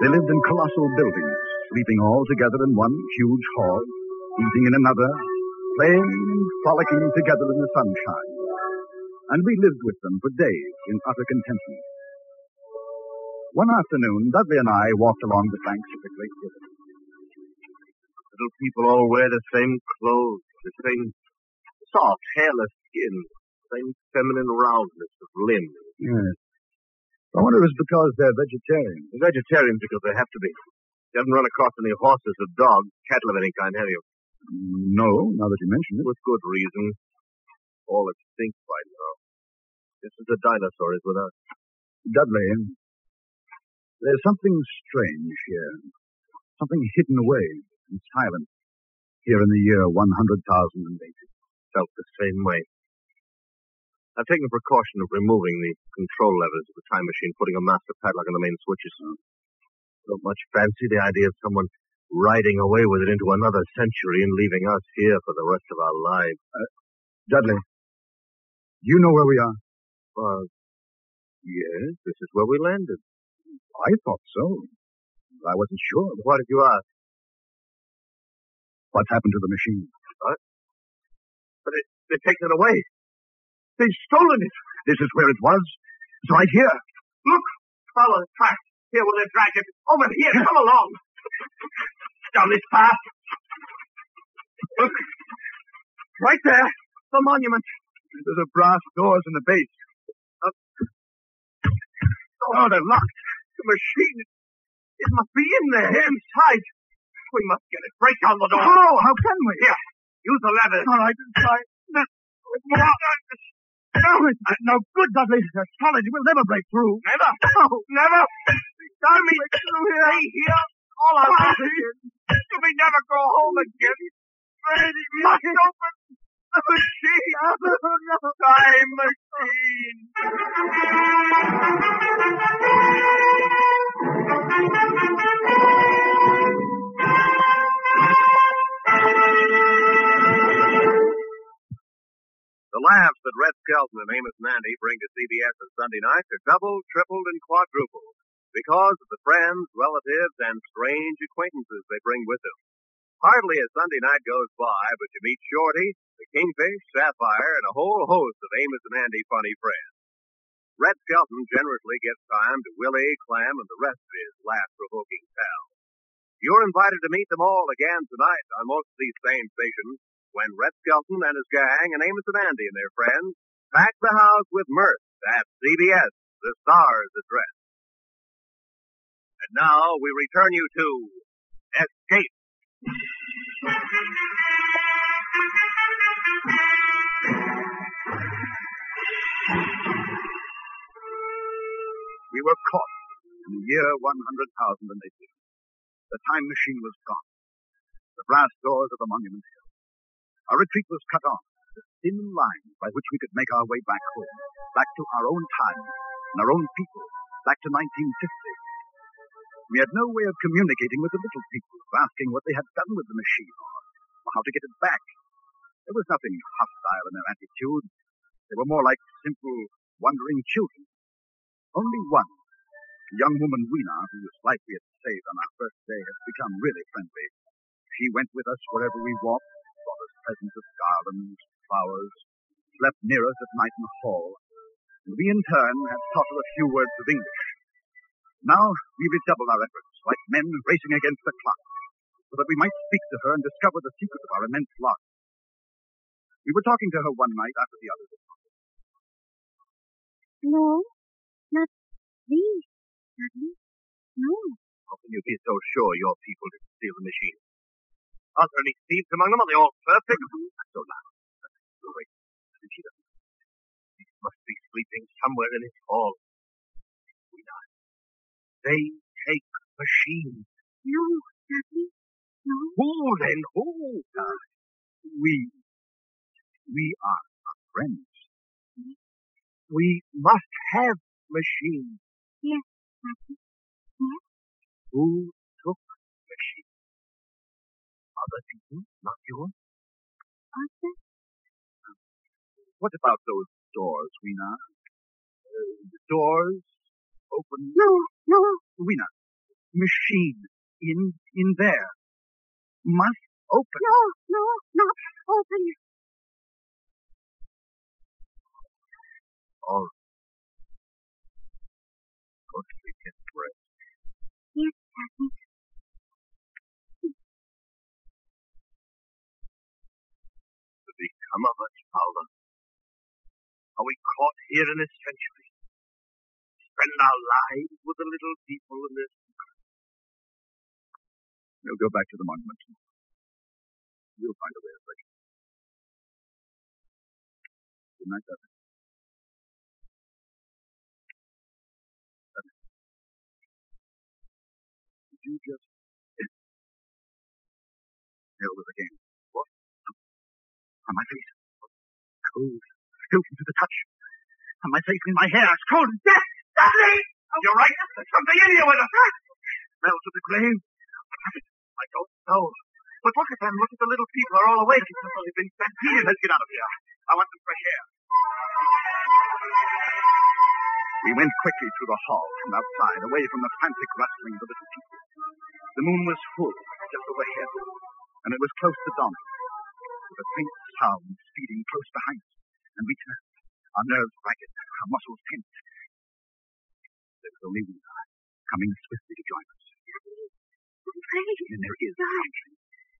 They lived in colossal buildings, sleeping all together in one huge hall, eating in another, playing and frolicking together in the sunshine. And we lived with them for days in utter contentment. One afternoon, Dudley and I walked along the banks of the great river. Little people all wear the same clothes, the same soft, hairless skin, the same feminine roundness of limb. Yes. I wonder if it's because they're vegetarians. They're vegetarians because they have to be. You haven't run across any horses or dogs, cattle of any kind, have you? No, now that you mention it. With good reason. All extinct by now. This is the dinosaur is with us. Dudley, there's something strange here. Something hidden away and silent here in the year 100,080. Felt the same way. I've taken the precaution of removing the control levers of the time machine, putting a master padlock on the main switches. Don't much fancy the idea of someone riding away with it into another century and leaving us here for the rest of our lives. Uh, Dudley, you know where we are? Well, yes, this is where we landed. I thought so. I wasn't sure. Why did you ask? What's happened to the machine? What? But it, they've taken it away. They've stolen it. This is where it was. It's right here. Look! Follow the track. Here will they drag it. Over here. Come along. Down this path. Look. Right there. The monument. There's a brass doors in the base. Oh, they're locked. The machine. It must be in there, inside. We must get it. Break down the door. How? How can we? Here. Use the lever. All right. No, it's no good, Dudley. They're solid. We'll never break through. Never. No, never. Damn me. Stay here. All our lives. You may never go home again. Brady must open the machine. Time machine. The laughs that Red Skelton and Amos and Andy bring to CBS on Sunday nights are doubled, tripled, and quadrupled because of the friends, relatives, and strange acquaintances they bring with them. Hardly a Sunday night goes by but you meet Shorty, the Kingfish, Sapphire, and a whole host of Amos and Andy funny friends. Red Skelton generously gives time to Willie, Clem, and the rest of his laugh-provoking pals. You're invited to meet them all again tonight on most of these same stations when Red Skelton and his gang and Amos and Andy and their friends pack the house with mirth at CBS, the Stars Address. And now we return you to Escape. We were caught in the year 100,080. The time machine was gone. The brass doors of the monument. Our retreat was cut off. The thin line by which we could make our way back home, back to our own time and our own people, back to 1950. We had no way of communicating with the little people, asking what they had done with the machine or how to get it back. There was nothing hostile in their attitude. They were more like simple, wondering children. Only one, a young woman, Weena, who was like we had saved on our first day, had become really friendly. She went with us wherever we walked, presents of garlands, flowers, slept near us at night in the hall, and we in turn had taught her a few words of English. Now we redoubled our efforts, like men racing against the clock, so that we might speak to her and discover the secret of our immense loss. We were talking to her one night after the others had gone. No, not these, Dudley. No. How can you be so sure your people didn't steal the machine? Are there any thieves among them? Are they all perfect? Not so loud. Wait. She. He must be sleeping somewhere in his hall. We not. They take machines. No, Dudley. Who then? Who? Uh, we, we are our friends. We must have machines. Yes, Captain. Yes. Who took machines? Other people, not yours? Arthur? What about those doors, Weena? Uh, the doors open. No, no. Weena, machine in in there must open. No, no, not open. All right. Go to sleep, get rest. Yes, Captain. To become of us, Fowler? Are we caught here in this century? Spend our lives with the little people in this We'll go back to the monument. tomorrow. We'll find a way of breaking. Good night, Dudley. Did you just... There was again. What? My face. Cold. Frozen to the touch. On my face and my hair. It's cold as death. Dudley! You're right. There's something in here with us. Smells of the grave. I don't know. But look at them. Look at the little people. They're all awake. They've been stampeded. Let's get out of here. I want some fresh air. We went quickly through the hall from outside, away from the frantic rustling of the little people. The moon was full, just overhead, and it was close to dawning, with a faint sound speeding close behind us, and we turned, our nerves ragged, our muscles tense. There was only Weena, coming swiftly to join us. Afraid. And there is Dark.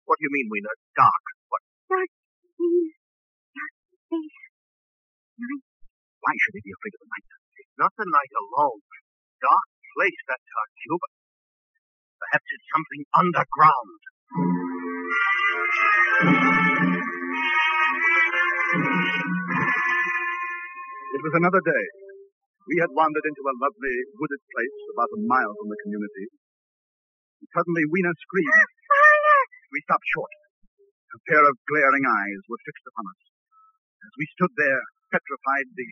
What do you mean, Weena? Dark. What? Dark means dark space. Night. Why should they be afraid of the night? It's not the night alone. Dark place, that's our cube. Perhaps it's something underground. It was another day. We had wandered into a lovely wooded place about a mile from the community. And suddenly Weena screamed. We stopped short. A pair of glaring eyes were fixed upon us. As we stood there, petrified, the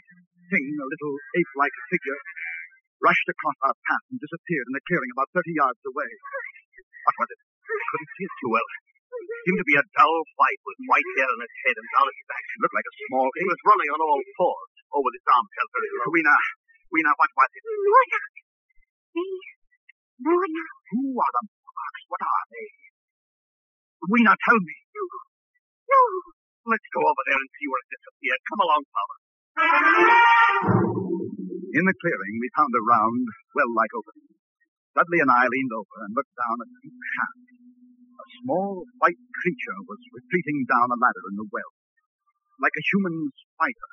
thing, a little ape-like figure, rushed across our path and disappeared in a clearing about 30 yards away. What was it? I Couldn't see it too well. It Seemed to be a dull white with white hair on its head and down its back. It looked like a small He was running on all fours over arms held very low. Weena, Weena, what was it? Morlock. They. Who are the Morlocks? What are they? Weena, tell me. No. Let's go over there and see where it disappeared. Come along, Fowler. In the clearing, we found a round, well-like opening. Dudley and I leaned over and looked down a deep shaft. A small white creature was retreating down a ladder in the well. Like a human spider,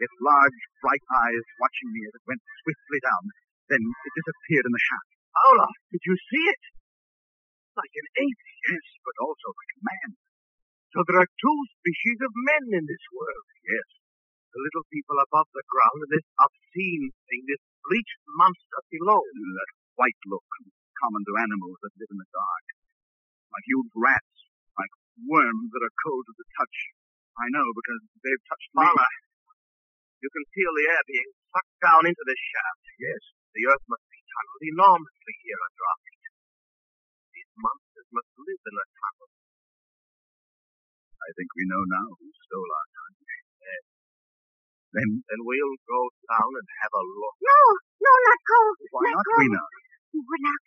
its large, bright eyes watching me as it went swiftly down. Then it disappeared in the shaft. Olaf, did you see it? Like an ape, yes, but also like a man. So there are two species of men in this world. Yes. The little people above the ground and this obscene thing, this bleached monster below. That white look, common to animals that live in the dark. Like huge rats, like worms that are cold to the touch. I know because they've touched me. Fowler, you can feel the air being sucked down into this shaft. Yes. The earth must be tunneled enormously here under our feet. These monsters must live in a tunnel. I think we know now who stole our time. Yes. Then, Then we'll go down and have a look. No. No, let go. why let not go. Weena? Morlock.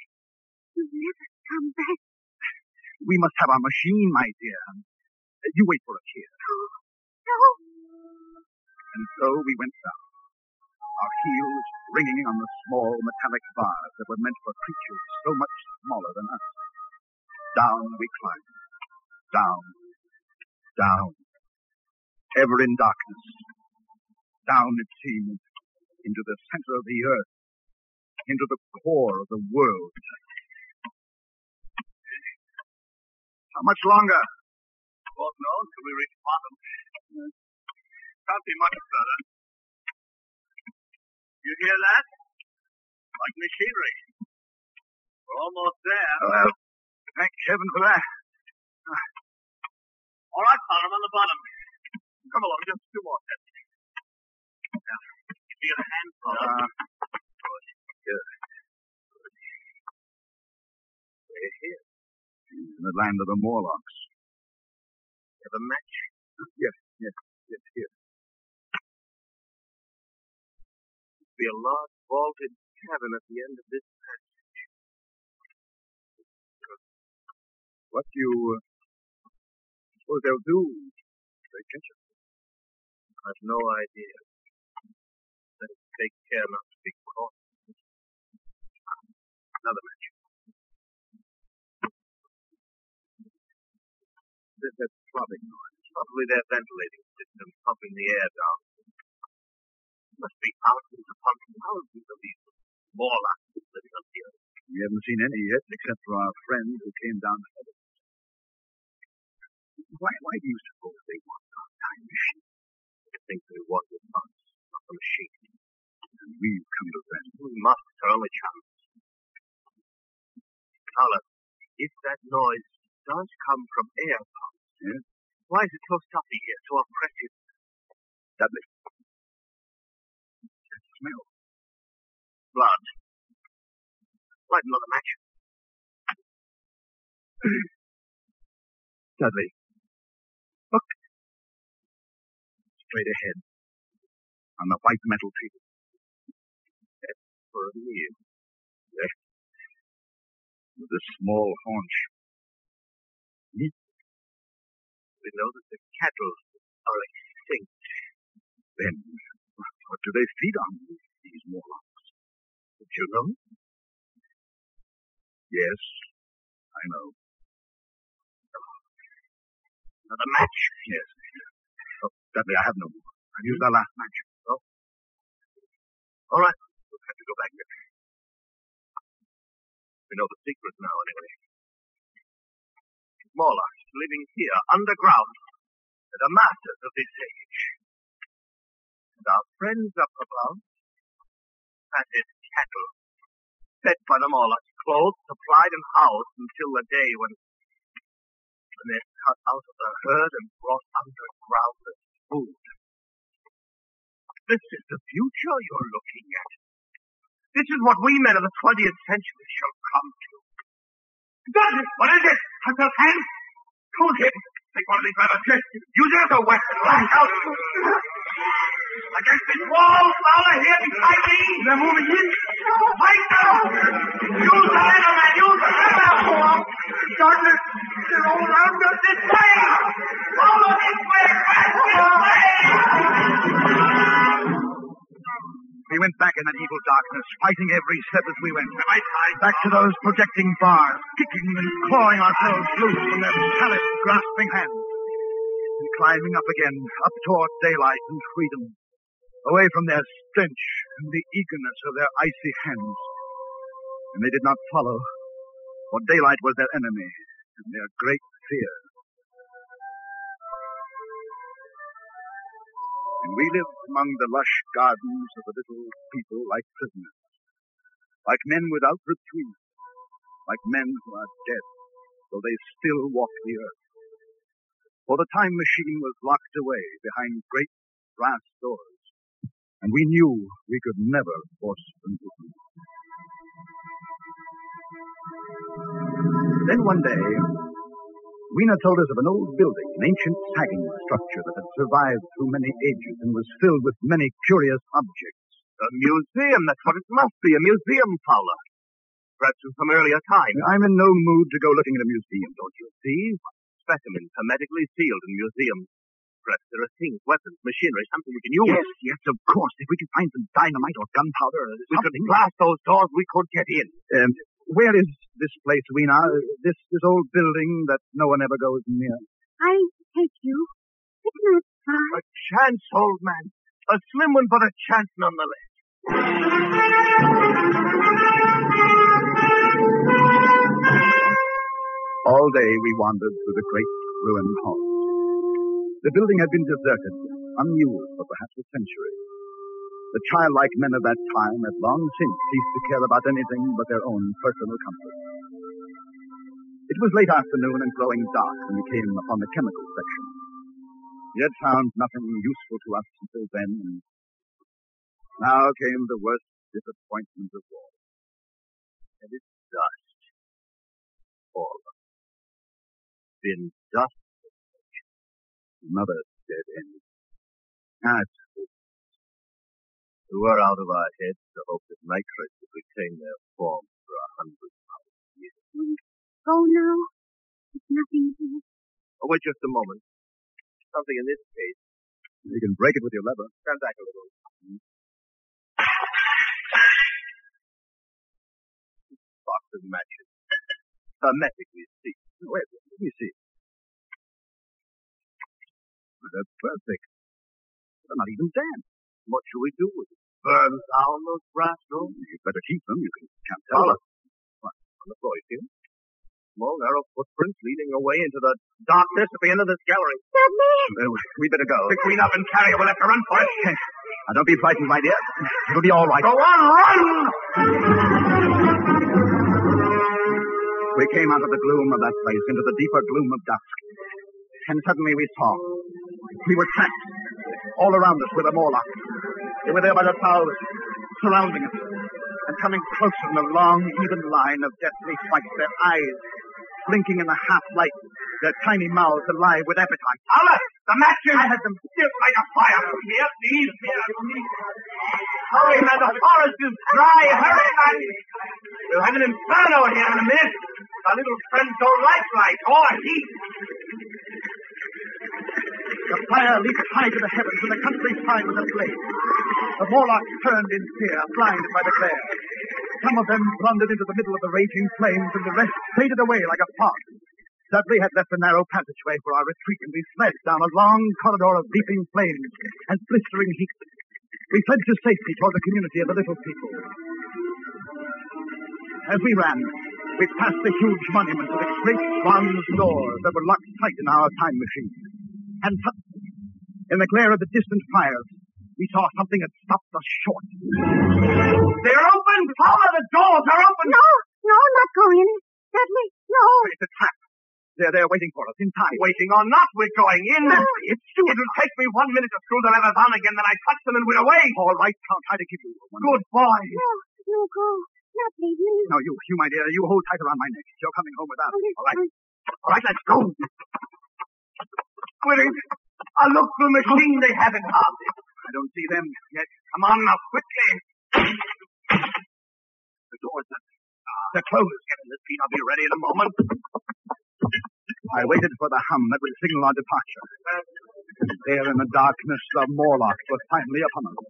You'll never come back. We must have our machine, my dear. You wait for us here. And so we went down, our heels ringing on the small metallic bars that were meant for creatures so much smaller than us. Down we climbed. Down. Down. Ever in darkness. Down, it seemed, into the center of the earth. Into the core of the world. How much longer? God knows till we reach bottom. Can't be much further. You hear that? Like machinery. We're almost there. Well, thank heaven for that. gunpowder on the bottom. Come along, just two more steps. Now, give your hand, Fowler. Uh, good. Good. We're here. In the land of the Morlocks. Have a match? Yes, yes, yes, here. Be a large vaulted cabin at the end of this passage. What you uh, suppose they'll do? They catch us. I've no idea. Let's take care not to be caught. Another match. There's that throbbing noise. Probably their ventilating system pumping the air down. Must be thousands upon thousands of these Morlocks living up here. We haven't seen any yet, except for our friend who came down of us. Why, why do you suppose they want our time machine? I think they want it us, not the machine. And we've come to them. We must, it's our only chance. Fowler, if that noise does come from air pumps, Yes? why is it so stuffy here, so oppressive? Dudley. Smell. Blood. Light another match. Dudley. Look. Straight ahead. On the white metal table. That's for a meal. There. With a small haunch. Meat. We know that the cattle are extinct. Then, what do they feed on, these Morlocks? Did you know? Yes, I know. Another match? Yes. Oh, Dudley, I have no more. I've used our last match. Oh. All right. We'll have to go back there. We know the secret now, anyway. Morlocks living here, underground, are the masters of this age. Our friends up above, fatted cattle, fed by the Morlocks, clothed, supplied, and housed until the day when, when they're cut out of the herd and brought underground as food. This is the future you're looking at. This is what we men of the 20th century shall come to. Douglas, what is it? Those hands? Shoot him. Take one of these fellows. Use it as a weapon. Lash out. Against this wall, Fowler, here beside me. They're moving in. Fight now. Use the leather, man. Use the leather. Douglas, they're all around us this way. Follow this way. Fast this way. We went back in that evil darkness, fighting every step as we went. Back to those projecting bars, kicking and clawing ourselves loose from their pallid, grasping hands. And climbing up again, up toward daylight and freedom. Away from their stench and the eagerness of their icy hands. And they did not follow, for daylight was their enemy and their great fear. And we lived among the lush gardens of the little people like prisoners, like men without retreat, like men who are dead, though they still walk the earth. For the time machine was locked away behind great brass doors, and we knew we could never force them open. Then one day, Weena told us of an old building, an ancient sagging structure that had survived through many ages and was filled with many curious objects. A museum, that's what it must be, a museum, Fowler. Perhaps from some earlier time. I'm in no mood to go looking at a museum, Don't you see? Specimens hermetically sealed in museums. Perhaps there are things, weapons, machinery, something we can use. Yes, yes, of course. If we could find some dynamite or gunpowder or We could blast those doors, we could get in. Um, where is this place, Weena? This this old building that no one ever goes near. I'll take you. It's not far. A chance, old man. A slim one, but a chance nonetheless. All day we wandered through the great ruined halls. The building had been deserted, unused for perhaps a century. The childlike men of that time had long since ceased to care about anything but their own personal comfort. It was late afternoon and growing dark when we came upon the chemical section. Yet found nothing useful to us until then. And now came the worst disappointment of all. And it's dust. All of it. Been dust. Another dead end. That's We were out of our heads to hope that nitrates would retain their form for a hundred thousand years. Oh, Go now. It's nothing here. Oh, wait just a moment. Something in this case. You can break it with your lever. Stand back a little. Box of matches. Hermetically sealed. Wait, let me see. Well, They're perfect. They're not even damp. What shall we do with it? Burn down those brass doors? You'd better keep them. You can, can't tell. Us. What? On the floor, you see them? Small, narrow footprints leading away into the darkness at the end of this gallery. Well, uh, we better go. Pick Weena up and carry her. We'll have to run for it. Now, don't be frightened, my dear. It'll be all right. Go on, run! We came out of the gloom of that place into the deeper gloom of dusk. And suddenly we saw. We were trapped. All around us were the Morlocks. They were there by the thousands, surrounding us, and coming closer in a long, even line of deathly white, their eyes blinking in the half light, their tiny mouths alive with appetite. Alice, the matches! I had them. Still light a fire. Here, these here. Hurry, man, the forest is dry. Hurry, man. We'll have an inferno here in a minute. Our little friends don't like light or heat. The fire leaped high to the heavens, and the countryside was ablaze. The Morlocks turned in fear, blinded by the glare. Some of them blundered into the middle of the raging flames, and the rest faded away like a fog. Dudley had left a narrow passageway for our retreat, and we fled down a long corridor of leaping flames and blistering heat. We fled to safety toward the community of the little people. As we ran, we passed the huge monument with its great bronze doors that were locked tight in our time machine. And suddenly, in the glare of the distant fires, we saw something that stopped us short. They're open! Fowler, the doors are open! No, no, not go in. Dudley, no. It's a trap. They're there waiting for us in time. Waiting or not, we're going in. No. It's true. It'll take me one minute to screw the levers on again, then I touch them and we're away. All right, I'll try to keep you. One Good boy. No, no, go. Not leave me. No, you, you, my dear, you hold tight around my neck. You're coming home without me. All right. All right, let's go. It? I'll look through the machine they haven't it. I don't see them yet. Come on now, quickly. The doors are, uh, they're closed. Get in the seat. I'll be ready in a moment. I waited for the hum that would signal our departure. There in the darkness, the Morlocks were finally upon us.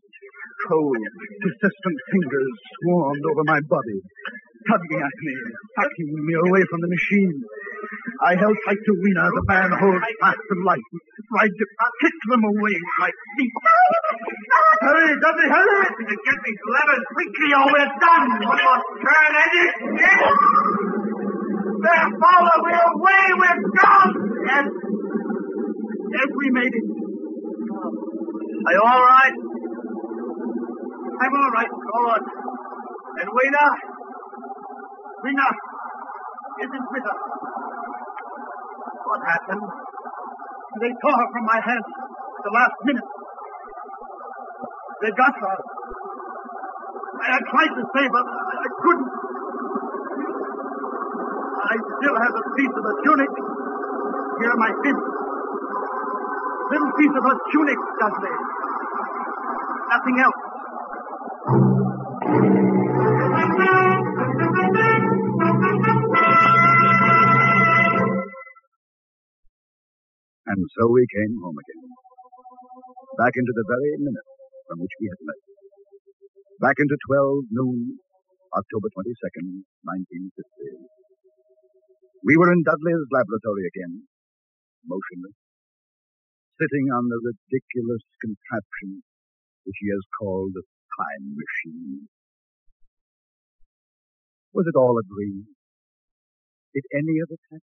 Cold, persistent fingers swarmed over my body, tugging at me, sucking me away from the machine. I held tight to Weena, the man holds fast to life, tried to kick them away with my feet. Hurry, Dudley, hurry! Get these levers quickly or we're done. One more turn and it's it. There, Fowler, we're away, we're gone. Yes, made it. Are you all right? I'm all right. Good. And Weena? Rena isn't with us. What happened? They tore her from my hands at the last minute. They got her. I, I tried to save her. I, I couldn't. I still have a piece of the tunic. Here are my fist. Little piece of her tunic, Dudley. Nothing else. And so we came home again. Back into the very minute from which we had left. Back into 12 noon, October 22nd, 1950. We were in Dudley's laboratory again, motionless, sitting on the ridiculous contraption which he has called a time machine. Was it all a dream? Did any of it happen?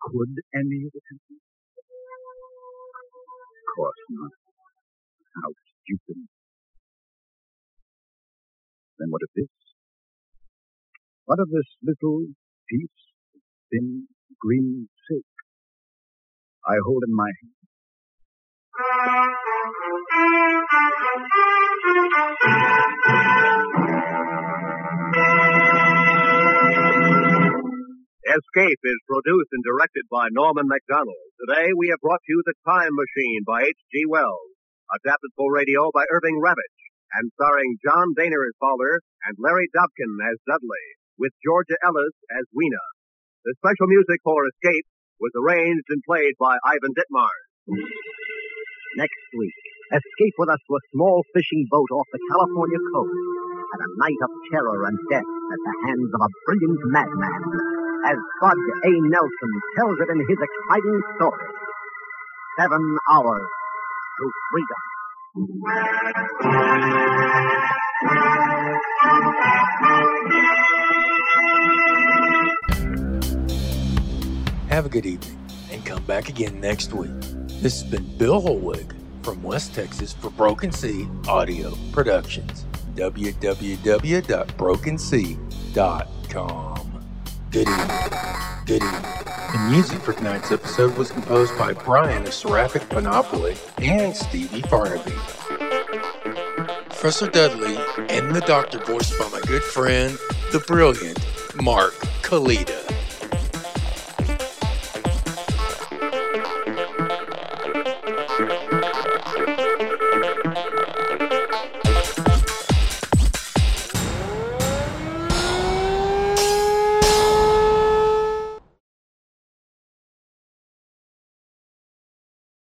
Could any of it happen? Of course not. How stupid. Then what of this? What of this little piece of thin green silk I hold in my hand? Escape is produced and directed by Norman Macdonnell. Today we have brought you The Time Machine by H.G. Wells, adapted for radio by Irving Ravetch, and starring John Dehner as Fowler and Larry Dobkin as Dudley, with Georgia Ellis as Weena. The special music for Escape was arranged and played by Ivan Ditmars. Next week, escape with us to a small fishing boat off the California coast and a night of terror and death at the hands of a brilliant madman, as Bud A. Nelson tells it in his exciting story, Seven Hours to Freedom. Have a good evening and come back again next week. This has been Bill Hollweg from West Texas for Broken Sea Audio Productions. www.brokensea.com. Good evening. Good evening. The music for tonight's episode was composed by Brian of Seraphic Panoply and Stevie Farnaby. Professor Dudley and the Doctor voiced by my good friend, the brilliant Mark Kalita.